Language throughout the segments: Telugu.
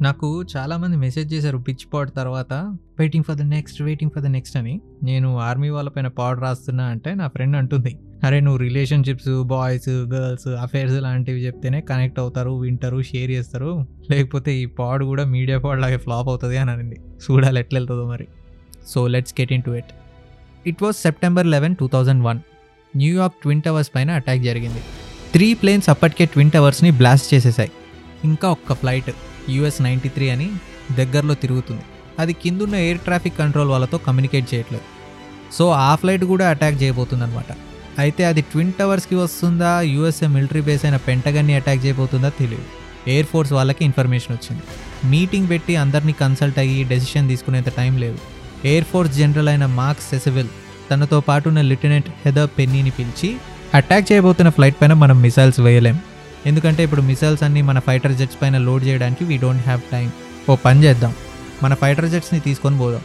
నాకు చాలామంది మెసేజ్ చేశారు పిచ్ పాడ్ తర్వాత waiting for the next waiting for the next అని. నేను ఆర్మీ వాళ్ళపైన పాడ్ రాస్తున్నా అంటే నా ఫ్రెండ్ అంటుంది. అరే నువ్వు రిలేషన్షిప్స్ బాయ్స్ గర్ల్స్ అఫైర్స్ లాంటివి చెప్తేనే కనెక్ట్ అవుతారు వింటారు షేర్ చేస్తారు. లేకపోతే ఈ పాడ్ కూడా మీడియా పాడ్ లాగే ఫ్లాప్ అవుతుంది అని అనింది. చూడాలి ఎట్లా వెళ్తుందో మరి. So let's get into it it was September eleven two thousand one New York twin towers పైన అటాక్ జరిగింది. త్రీ ప్లేన్స్ అప్పటికే ట్విన్ టవర్స్ని బ్లాస్ట్ చేసేసాయి. ఇంకా ఒక్క ఫ్లైట్ యుఎస్ నైంటీ త్రీ అని దగ్గరలో తిరుగుతుంది. అది కిందున్న ఎయిర్ ట్రాఫిక్ కంట్రోల్ వాళ్ళతో కమ్యూనికేట్ చేయట్లేదు. సో ఆ ఫ్లైట్ కూడా అటాక్ చేయబోతుంది అనమాట అయితే అది ట్విన్ టవర్స్కి వస్తుందా యూఎస్ఏ మిలిటరీ బేస్ అయిన పెంటగన్ని అటాక్ చేయబోతుందా తెలియదు ఎయిర్ ఫోర్స్ వాళ్ళకి ఇన్ఫర్మేషన్ వచ్చింది. మీటింగ్ పెట్టి అందరినీ కన్సల్ట్ అయ్యి డెసిషన్ తీసుకునేంత టైం లేదు. ఎయిర్ ఫోర్స్ జనరల్ అయిన మార్క్స్ సెసెవిల్ తనతో పాటు ఉన్న లెఫ్టినెంట్ హెదర్ పెన్నీని పిలిచి అటాక్ చేయబోతున్న ఫ్లైట్ పైన మనం మిసైల్స్ వేయలేం. ఎందుకంటే ఇప్పుడు మిసైల్స్ అన్ని మన ఫైటర్ జెట్స్ పైన లోడ్ చేయడానికి వీ డోంట్ హ్యావ్ టైం ఓ పని చేద్దాం. మన ఫైటర్ జెట్స్ని తీసుకొని పోదాం.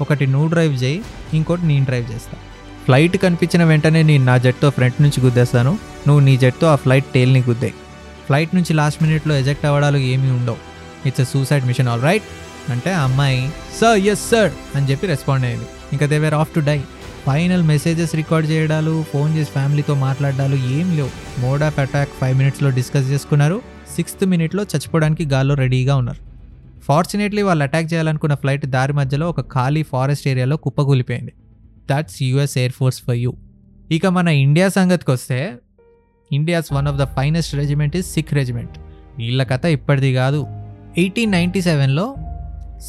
ఒకటి నువ్వు డ్రైవ్ చేయి ఇంకోటి నేను డ్రైవ్ చేస్తా. ఫ్లైట్ కనిపించిన వెంటనే నేను నా జెట్తో ఫ్రంట్ నుంచి గుద్దేస్తాను. నువ్వు నీ జెట్తో ఆ ఫ్లైట్ టేల్ని గుద్దే. ఫ్లైట్ నుంచి లాస్ట్ మినిట్లో ఎజెక్ట్ అవ్వడాలు ఏమీ ఉండవు. It's a suicide mission all right అంటే ఆ అమ్మాయి సర్ ఎస్ సర్ అని చెప్పి రెస్పాండ్ అయ్యింది. ఇంకా they were off to die final messages record చేయడాలు ఫోన్ చేసి ఫ్యామిలీతో మాట్లాడాలు ఏం లేవు. మోడ్ ఆఫ్ అటాక్ ఫైవ్ మినిట్స్లో డిస్కస్ చేసుకున్నారు. సిక్స్త్ మినిట్లో చచ్చిపోవడానికి గాల్లో రెడీగా ఉన్నారు. ఫార్చునేట్లీ వాళ్ళు అటాక్ చేయాలనుకున్న ఫ్లైట్ దారి మధ్యలో ఒక ఖాళీ ఫారెస్ట్ ఏరియాలో కుప్పకూలిపోయింది. That's US air force for you. ఇక మన ఇండియా సంగతికి వస్తే India's one of the finest regiment is Sikh regiment. వీళ్ళ కథ ఇప్పటిది కాదు. ఎయిటీన్ నైంటీ సెవెన్లో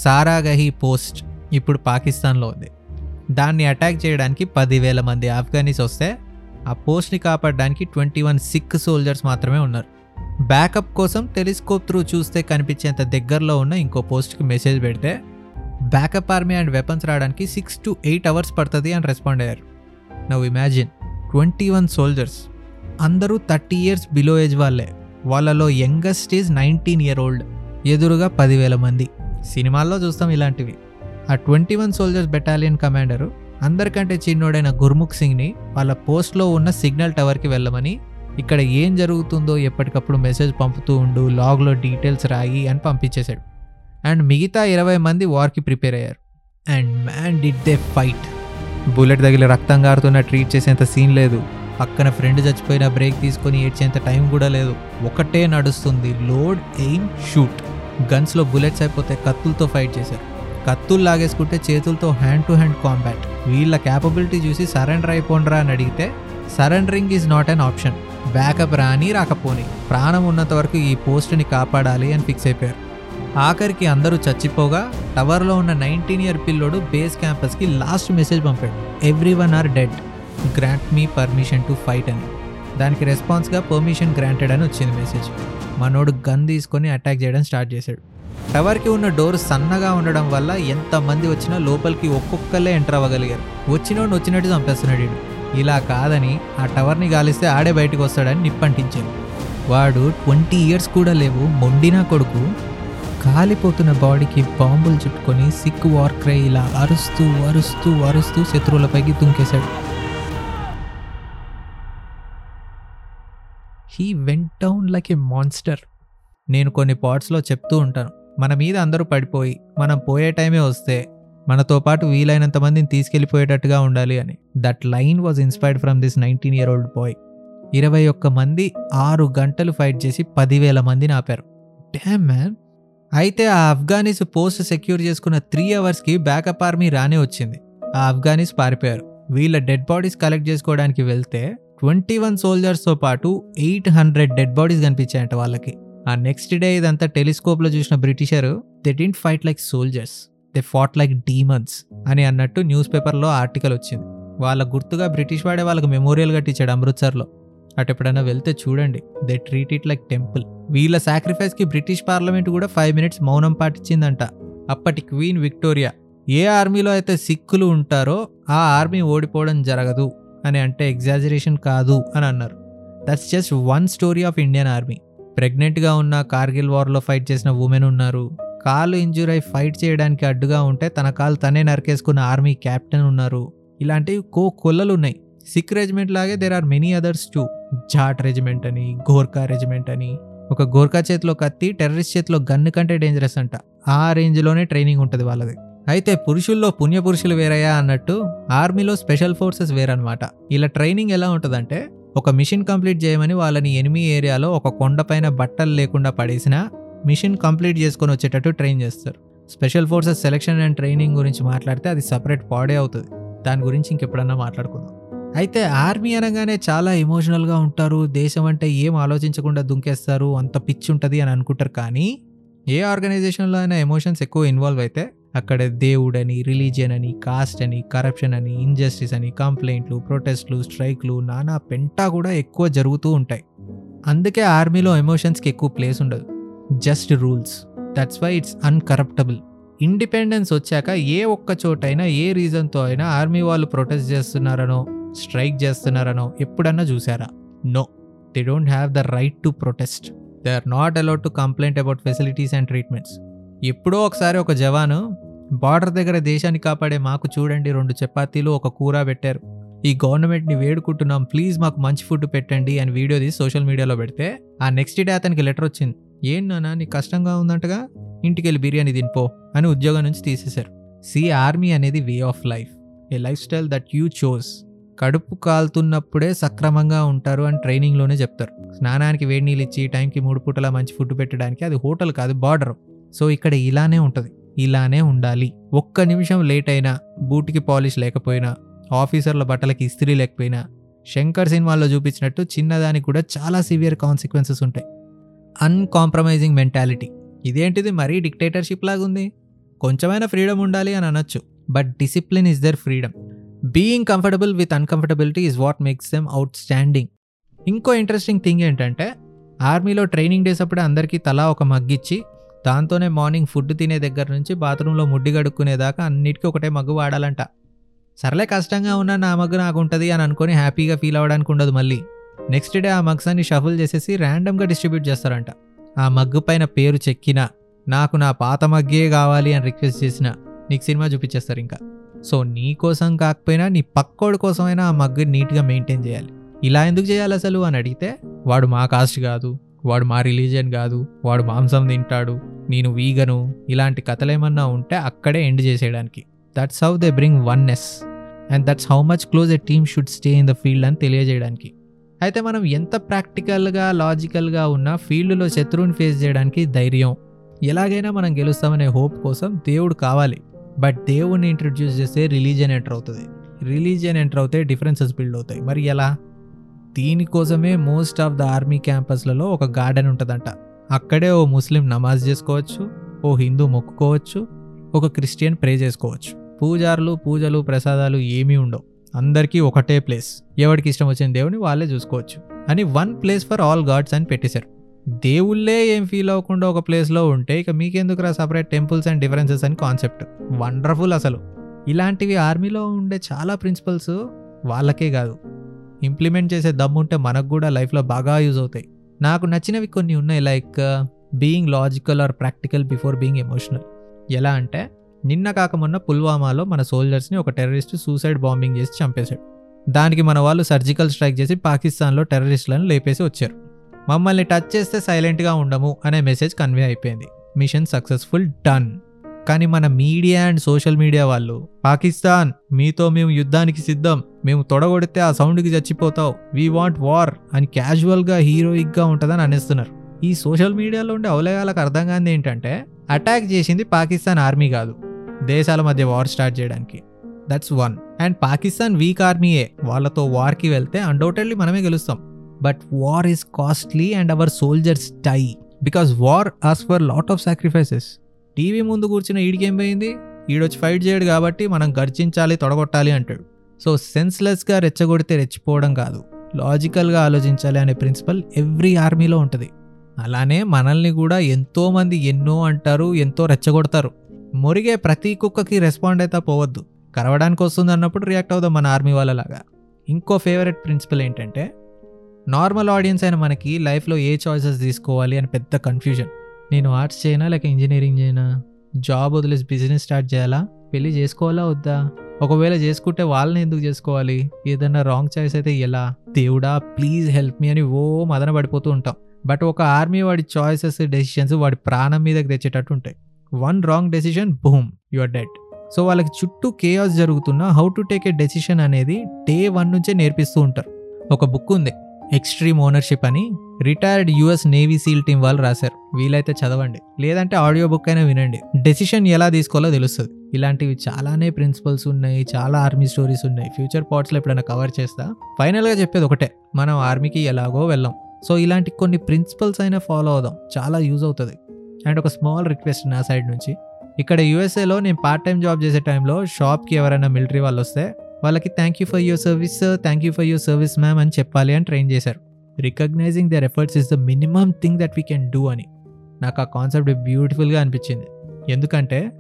సారాగహి పోస్ట్ ఇప్పుడు పాకిస్తాన్లో ఉంది. దాన్ని అటాక్ చేయడానికి పదివేల మంది ఆఫ్ఘనీస్ వస్తే ఆ పోస్ట్ని కాపాడడానికి ట్వంటీ వన్ సిక్ సోల్జర్స్ మాత్రమే ఉన్నారు. బ్యాకప్ కోసం టెలిస్కోప్ త్రూ చూస్తే కనిపించేంత దగ్గరలో ఉన్న ఇంకో పోస్ట్కి మెసేజ్ పెడితే బ్యాకప్ ఆర్మీ అండ్ వెపన్స్ రావడానికి సిక్స్ టు ఎయిట్ అవర్స్ పడుతుంది అని రెస్పాండ్ అయ్యారు. Now imagine twenty one soldiers అందరూ థర్టీ ఇయర్స్ బిలో ఏజ్ వాళ్ళే. వాళ్ళలో youngest is nineteen year old ఎదురుగా పదివేల మంది. సినిమాల్లో చూస్తాం ఇలాంటివి. ఆ twenty one soldiers battalion commander అందరికంటే చిన్నోడైన గుర్ముఖ్ సింగ్ని వాళ్ళ పోస్ట్లో ఉన్న సిగ్నల్ టవర్కి వెళ్ళమని ఇక్కడ ఏం జరుగుతుందో ఎప్పటికప్పుడు మెసేజ్ పంపుతూ ఉండు లాగ్లో డీటెయిల్స్ రాయి అని పంపించేశాడు. అండ్ మిగతా ఇరవై మంది వార్కి ప్రిపేర్ అయ్యారు. And man did they fight bullet తగిలి రక్తం గారుతున్న ట్రీట్ చేసేంత సీన్ లేదు. పక్కన ఫ్రెండ్ చచ్చిపోయిన బ్రేక్ తీసుకొని ఏడ్చేంత టైం కూడా లేదు. ఒకటే నడుస్తుంది లోడ్ ఎయిమ్ షూట్ గన్స్లో బుల్లెట్స్ అయిపోతే కత్తులతో ఫైట్ చేశారు. కత్తులు లాగేసుకుంటే చేతులతో హ్యాండ్ టు హ్యాండ్ కాంబాట్ వీళ్ళ క్యాపబిలిటీ చూసి సరెండర్ అయిపోండ్రా అని అడిగితే surrendering is not an option backup రాని రాకపోని. ప్రాణం ఉన్నంత వరకు ఈ పోస్ట్ని కాపాడాలి అని ఫిక్స్ అయిపోయారు. ఆఖరికి అందరూ చచ్చిపోగా టవర్లో ఉన్న నైన్టీన్ ఇయర్ పిల్లోడు బేస్ క్యాంపస్కి లాస్ట్ మెసేజ్ పంపాడు. Every one are dead grant me permission to fight అని. దానికి రెస్పాన్స్గా పర్మిషన్ గ్రాంటెడ్ అని వచ్చింది మెసేజ్ మనోడు గన్ తీసుకొని అటాక్ చేయడం స్టార్ట్ చేశాడు. టవర్కి ఉన్న డోర్ సన్నగా ఉండడం వల్ల ఎంతమంది వచ్చినా లోపలికి ఒక్కొక్కలే ఎంటర్ అవ్వగలిగారు. వచ్చినోడు వచ్చినట్టు చంపేస్తున్నాడు ఇలా కాదని ఆ టవర్ని గాలిస్తే ఆడే బయటకు వస్తాడని నిప్పంటించారు. వాడు ట్వంటీ ఇయర్స్ కూడా లేవు మొండినా కొడుకు. కాలిపోతున్న బాడీకి బాంబులు చుట్టుకొని సిక్ వార్ క్రై ఇలా అరుస్తూ అరుస్తూ అరుస్తూ శత్రువులపైకి తుంకేశాడు he went down like a monster నేను కొన్ని పార్ట్స్లో చెప్తూ ఉంటాను. మన మీద అందరూ పడిపోయి మనం పోయే టైమే వస్తే మనతో పాటు వీలైనంత మందిని తీసుకెళ్ళిపోయేటట్టుగా ఉండాలి అని. That line was inspired from this nineteen year old boy ఇరవై ఒక్క మంది ఆరు గంటలు ఫైట్ చేసి పదివేల మందిని ఆపారు. డ్యామ్ మ్యాన్ అయితే ఆ ఆఫ్ఘనీస్ పోస్ట్ సెక్యూర్ చేసుకున్న త్రీ అవర్స్కి బ్యాకప్ ఆర్మీ రానే వచ్చింది. ఆ ఆఫ్ఘనీస్ పారిపోయారు. వీళ్ళ డెడ్ బాడీస్ కలెక్ట్ చేసుకోవడానికి వెళ్తే ట్వంటీ వన్ సోల్జర్స్తో పాటు ఎయిట్ హండ్రెడ్ డెడ్ బాడీస్ కనిపించాయంట వాళ్ళకి. ఆ నెక్స్ట్ డే ఇదంతా టెలిస్కోప్లో చూసిన బ్రిటిషరు they didn't fight like soldiers they fought like demons అని అన్నట్టు న్యూస్ పేపర్లో ఆర్టికల్ వచ్చింది. వాళ్ళ గుర్తుగా బ్రిటిష్ వాడే వాళ్ళకి మెమోరియల్ కట్టించాడు అమృత్సర్లో అటు ఎప్పుడైనా వెళ్తే చూడండి. They treat it like temple వీళ్ళ సాక్రిఫైస్కి బ్రిటిష్ పార్లమెంట్ కూడా ఫైవ్ మినిట్స్ మౌనం పాటించిందంట. అప్పటి క్వీన్ విక్టోరియా ఏ ఆర్మీలో అయితే సిక్కులు ఉంటారో ఆ ఆర్మీ ఓడిపోవడం జరగదు అని అంటే ఎగ్జాజరేషన్ కాదు అని అన్నారు. That's just one story of Indian army ప్రెగ్నెంట్గా ఉన్న కార్గిల్ వార్లో ఫైట్ చేసిన ఉమెన్ ఉన్నారు. కాలు ఇంజూర్ అయి ఫైట్ చేయడానికి అడ్డుగా ఉంటే తన కాలు తనే నరికేసుకున్న ఆర్మీ క్యాప్టెన్ ఉన్నారు. ఇలాంటివి కో కొల్లలు ఉన్నాయి. సిక్ రెజిమెంట్ లాగే there are many others too Jat regiment అని గోర్ఖా రెజిమెంట్ అని. ఒక గోర్ఖా చేతిలో కత్తి టెర్రరిస్ట్ చేతిలో గన్ను కంటే డేంజరస్ అంట. ఆ రేంజ్లోనే ట్రైనింగ్ ఉంటుంది వాళ్ళది. అయితే పురుషుల్లో పుణ్య పురుషులు వేరయ్యా అన్నట్టు ఆర్మీలో స్పెషల్ ఫోర్సెస్ వేరనమాట ఇలా ట్రైనింగ్ ఎలా ఉంటుందంటే ఒక మిషన్ కంప్లీట్ చేయమని వాళ్ళని ఎనిమి ఏరియాలో ఒక కొండపైన బట్టలు లేకుండా పడేసినా మిషన్ కంప్లీట్ చేసుకొని వచ్చేటట్టు ట్రైన్ చేస్తారు. Special forces selection and training గురించి మాట్లాడితే అది సపరేట్ పాడే అవుతుంది. దాని గురించి ఇంకెప్పుడన్నా మాట్లాడుకుందాం. అయితే ఆర్మీ అనగానే చాలా ఎమోషనల్గా ఉంటారు. దేశం అంటే ఏం ఆలోచించకుండా దుంకేస్తారు. అంత పిచ్చి ఉంటుంది అని అనుకుంటారు కానీ ఏ ఆర్గనైజేషన్లో అయినా ఎమోషన్స్ ఎక్కువ ఇన్వాల్వ్ అయితే అక్కడ దేవుడని రిలీజియన్ అని కాస్ట్ అని కరప్షన్ అని ఇంజస్టిస్ అని కంప్లైంట్లు ప్రొటెస్ట్లు స్ట్రైక్లు నానా పెంటా కూడా ఎక్కువ జరుగుతూ ఉంటాయి. అందుకే ఆర్మీలో ఎమోషన్స్కి ఎక్కువ ప్లేస్ ఉండదు. Just rules. That's why it's uncorruptible independence వచ్చాక ఏ ఒక్క చోటైనా ఏ రీజన్తో అయినా ఆర్మీ వాళ్ళు ప్రొటెస్ట్ చేస్తున్నారనో స్ట్రైక్ చేస్తున్నారనో ఎప్పుడన్నా చూసారా no they don't have the right to protest they are not allowed to complaint about facilities and treatments ఎప్పుడో ఒకసారి ఒక జవాను బార్డర్ దగ్గర దేశాన్ని కాపాడే మాకు చూడండి రెండు చపాతీలు ఒక కూర పెట్టారు. ఈ గవర్నమెంట్ని వేడుకుంటున్నాం ప్లీజ్ మాకు మంచి ఫుడ్ పెట్టండి అని వీడియో తీసి సోషల్ మీడియాలో పెడితే ఆ నెక్స్ట్ డే అతనికి లెటర్ వచ్చింది. ఏం నాన్న నీకు కష్టంగా ఉందంటగా? ఇంటికి వెళ్ళి బిర్యానీ తినిపో అని ఉద్యోగం నుంచి తీసేశారు. సి ఆర్మీ అనేది way of life a life style that you chose. కడుపు కాలుతున్నప్పుడే సక్రమంగా ఉంటారు అని ట్రైనింగ్లోనే చెప్తారు. స్నానానికి వేడి నీళ్ళు ఇచ్చి టైంకి మూడు పూటలా మంచి ఫుడ్ పెట్టడానికి అది హోటల్ కాదు బార్డర్. సో ఇక్కడ ఇలానే ఉంటుంది. ఇలానే ఉండాలి. ఒక్క నిమిషం లేట్ అయినా బూట్కి పాలిష్ లేకపోయినా ఆఫీసర్ల బట్టలకి ఇస్త్రీ లేకపోయినా శంకర్ సినిమాల్లో చూపించినట్టు చిన్నదానికి కూడా చాలా సివియర్ కాన్సిక్వెన్సెస్ ఉంటాయి. అన్కాంప్రమైజింగ్ మెంటాలిటీ ఇదేంటిది? మరీ డిక్టేటర్షిప్ లాగుంది. కొంచెమైనా ఫ్రీడమ్ ఉండాలి అని అనొచ్చు. But discipline is their freedom being comfortable with uncomfortability is what makes them outstanding ఇంకో ఇంట్రెస్టింగ్ థింగ్ ఏంటంటే ఆర్మీలో ట్రైనింగ్ డేస్ అప్పుడే అందరికీ తలా ఒక మగ్గిచ్చి దాంతోనే మార్నింగ్ ఫుడ్ తినే దగ్గర నుంచి బాత్రూంలో ముడ్డి గడుక్కునేదాకా అన్నిటికీ ఒకటే మగ్గు వాడాలంట. సర్లే కష్టంగా ఉన్నా నా మగ్గు నాకు ఉంటుంది అని అనుకొని హ్యాపీగా ఫీల్ అవ్వడానికి ఉండదు మళ్ళీ. నెక్స్ట్ డే ఆ మగ్సాన్ని షఫుల్ చేసేసి ర్యాండమ్గా డిస్ట్రిబ్యూట్ చేస్తారంట. ఆ మగ్గు పైన పేరు చెక్కినా నాకు నా పాత మగ్గే కావాలి అని రిక్వెస్ట్ చేసిన నీకు సినిమా చూపించేస్తారు ఇంకా. సో నీ కోసం కాకపోయినా నీ పక్కోడి కోసమైనా ఆ మగ్గు నీట్గా మెయింటైన్ చేయాలి. ఇలా ఎందుకు చేయాలి అసలు అని అడిగితే వాడు మా కాస్ట్ కాదు. వాడు మా రిలీజియన్ కాదు వాడు మాంసం తింటాడు నేను వీగను ఇలాంటి కథలేమన్నా ఉంటే అక్కడే end చేసేయడానికి. That's how they bring oneness and that's how much close a team should stay in the field అని తెలియజేయడానికి. అయితే మనం ఎంత ప్రాక్టికల్గా లాజికల్గా ఉన్న ఫీల్డ్లో శత్రువుని ఫేస్ చేయడానికి ధైర్యం. ఎలాగైనా మనం గెలుస్తామనే హోప్ కోసం దేవుడు కావాలి. బట్ దేవుడిని ఇంట్రడ్యూస్ చేస్తే రిలీజియన్ ఎంటర్ అవుతుంది. రిలీజియన్ ఎంటర్ అవుతే డిఫరెన్సెస్ బిల్డ్ అవుతాయి. మరి ఎలా? దీనికోసమే మోస్ట్ ఆఫ్ ద ఆర్మీ క్యాంపస్లలో ఒక గార్డెన్ ఉంటుందంట. అక్కడే ఓ ముస్లిం నమాజ్ చేసుకోవచ్చు ఓ హిందూ మొక్కుకోవచ్చు ఒక క్రిస్టియన్ ప్రే చేసుకోవచ్చు. పూజారులు పూజలు ప్రసాదాలు ఏమీ ఉండవు. అందరికీ ఒకటే ప్లేస్. ఎవరికి ఇష్టం వచ్చిన దేవుని వాళ్ళే చూసుకోవచ్చు. అని one place for all gods అని పెట్టేశారు. దేవుళ్ళే ఏం ఫీల్ అవ్వకుండా ఒక ప్లేస్లో ఉంటే ఇక మీకెందుకురా సపరేట్ టెంపుల్స్ అండ్ డిఫరెన్సెస్ అని కాన్సెప్ట్? వండర్ఫుల్ అసలు. ఇలాంటివి ఆర్మీలో ఉండే చాలా ప్రిన్సిపల్స్ వాళ్ళకే కాదు. ఇంప్లిమెంట్ చేసే దమ్ముంటే మనకు కూడా లైఫ్లో బాగా యూజ్ అవుతాయి. నాకు నచ్చినవి కొన్ని ఉన్నాయి like being logical or practical before being emotional ఎలా అంటే నిన్న కాక మొన్న పుల్వామాలో మన సోల్జర్స్ని ఒక టెర్రరిస్ట్ సూసైడ్ బాంబింగ్ చేసి చంపేశాడు. దానికి మన వాళ్ళు సర్జికల్ స్ట్రైక్ చేసి పాకిస్తాన్లో టెర్రరిస్టులను లేపేసి వచ్చారు. మమ్మల్ని టచ్ చేస్తే సైలెంట్గా ఉండము అనే మెసేజ్ కన్వే అయిపోయింది. మిషన్ సక్సెస్ఫుల్ డన్ కానీ మన మీడియా అండ్ సోషల్ మీడియా వాళ్ళు పాకిస్తాన్ మీతో మేము యుద్ధానికి సిద్ధం. మేము తొడగొడితే ఆ సౌండ్కి చచ్చిపోతావు. వీ వాంట్ వార్ అని క్యాజువల్గా హీరోయిక్గా ఉంటుందని అనేస్తున్నారు. ఈ సోషల్ మీడియాలో ఉండే అవలయాలకు అర్థం కాని ఏంటంటే అటాక్ చేసింది పాకిస్తాన్ ఆర్మీ కాదు. దేశాల మధ్య వార్ స్టార్ట్ చేయడానికి. That's one and Pakistan weak ఆర్మీయే వాళ్ళతో వార్కి వెళ్తే అన్డౌటెడ్లీ మనమే గెలుస్తాం. But war is costly and our soldiers die because war as for lot of sacrifices TV ముందు కూర్చున్న ఈడికేం పోయింది? ఈడొచ్చి ఫైట్ చేయడు కాబట్టి మనం గర్జించాలి తొడగొట్టాలి అంటాడు. సో సెన్స్లెస్గా రెచ్చగొడితే రెచ్చిపోవడం కాదు. లాజికల్గా ఆలోచించాలి అనే ప్రిన్సిపల్ ఎవ్రీ ఆర్మీలో ఉంటుంది. అలానే మనల్ని కూడా ఎంతోమంది ఎన్నో అంటారు ఎంతో రెచ్చగొడతారు. మురిగే ప్రతి కుక్కకి రెస్పాండ్ అయితే పోవద్దు. కరవడానికి వస్తుంది అన్నప్పుడు రియాక్ట్ అవుదాం మన ఆర్మీ వాళ్ళలాగా. ఇంకో ఫేవరెట్ ప్రిన్సిపల్ ఏంటంటే నార్మల్ ఆడియన్స్ అయిన మనకి లైఫ్లో ఏ చాయిసెస్ తీసుకోవాలి అని పెద్ద కన్ఫ్యూజన్. నేను ఆర్ట్స్ చేయనా లేక ఇంజనీరింగ్ చేయనా? జాబ్ వదిలేసి బిజినెస్ స్టార్ట్ చేయాలా? పెళ్ళి చేసుకోవాలా వద్దా? ఒకవేళ చేసుకుంటే వాళ్ళని ఎందుకు చేసుకోవాలి? ఏదన్నా రాంగ్ చాయిస్ అయితే ఎలా? దేవుడా ప్లీజ్ హెల్ప్ మీ అని ఓ మదన పడిపోతూ ఉంటాం. బట్ ఒక ఆర్మీ వాడి చాయిసెస్ డెసిషన్స్ వాడి ప్రాణం మీదకి తెచ్చేటట్టు ఉంటాయి. One wrong decision boom you're dead so వాళ్ళకి చుట్టూ కేయాస్ జరుగుతున్న how to take a decision అనేది డే వన్ నుంచే నేర్పిస్తూ ఉంటారు. ఒక బుక్ ఉంది ఎక్స్ట్రీమ్ ఓనర్షిప్ అని. Retired US navy seal team వాళ్ళు రాశారు. వీలైతే చదవండి. లేదంటే ఆడియో బుక్ అయినా వినండి. డెసిషన్ ఎలా తీసుకోవాలో తెలుస్తుంది. ఇలాంటివి చాలానే ప్రిన్సిపల్స్ ఉన్నాయి చాలా ఆర్మీ స్టోరీస్ ఉన్నాయి. ఫ్యూచర్ పార్ట్స్లో ఎప్పుడైనా కవర్ చేస్తా? ఫైనల్గా చెప్పేది ఒకటే మనం ఆర్మీకి ఎలాగో వెళ్ళాం. సో ఇలాంటి కొన్ని ప్రిన్సిపల్స్ అయినా ఫాలో అవుదాం. చాలా యూజ్ అవుతుంది. అండ్ ఒక స్మాల్ రిక్వెస్ట్ నా సైడ్ నుంచి. ఇక్కడ యూఎస్ఏలో నేను పార్ట్ టైం జాబ్ చేసే టైంలో షాప్కి ఎవరైనా మిలిటరీ వాళ్ళు వస్తే వాళ్ళకి thank you for your service thank you for your service ma'am అని చెప్పాలి అని ట్రైన్ చేశారు. Recognizing their efforts is the minimum thing that we can do అని నాకు ఆ కాన్సెప్ట్ బ్యూటిఫుల్గా అనిపించింది. ఎందుకంటే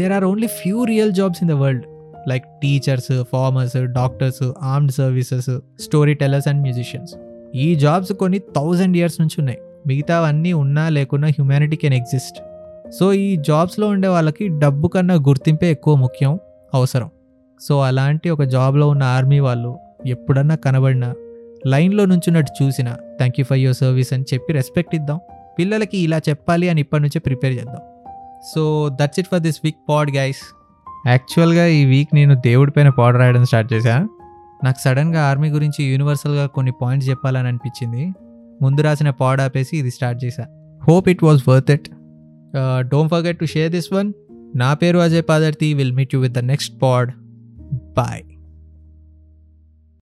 there are only few real jobs in the world like teachers farmers doctors armed services story tellers and musicians ఈ జాబ్స్ కొన్ని థౌజండ్ ఇయర్స్ నుంచి ఉన్నాయి. మిగతావన్నీ ఉన్నా లేకున్నా హ్యుమానిటీ కెన్ ఎగ్జిస్ట్ సో ఈ జాబ్స్లో ఉండే వాళ్ళకి డబ్బు కన్నా గుర్తింపే ఎక్కువ ముఖ్యం అవసరం. సో అలాంటి ఒక జాబ్లో ఉన్న ఆర్మీ వాళ్ళు ఎప్పుడన్నా కనబడినా లైన్లో నుంచున్నట్టు చూసినా thank you for your service అని చెప్పి రెస్పెక్ట్ ఇద్దాం. పిల్లలకి ఇలా చెప్పాలి అని ఇప్పటి నుంచే ప్రిపేర్ చేద్దాం. So that's it for this week pod guys యాక్చువల్గా ఈ వీక్ నేను దేవుడి పైన పాడ్ రాయడం స్టార్ట్ చేశాను నాకు సడన్గా ఆర్మీ గురించి యూనివర్సల్గా కొన్ని పాయింట్స్ చెప్పాలని అనిపించింది. ముందు రాసిన పాడ్ ఆపేసి ఇది స్టార్ట్ చేశా. Hope it was worth it don't forget to share this one నా పేరు Ajay Padarthi. Will meet you with the next pod bye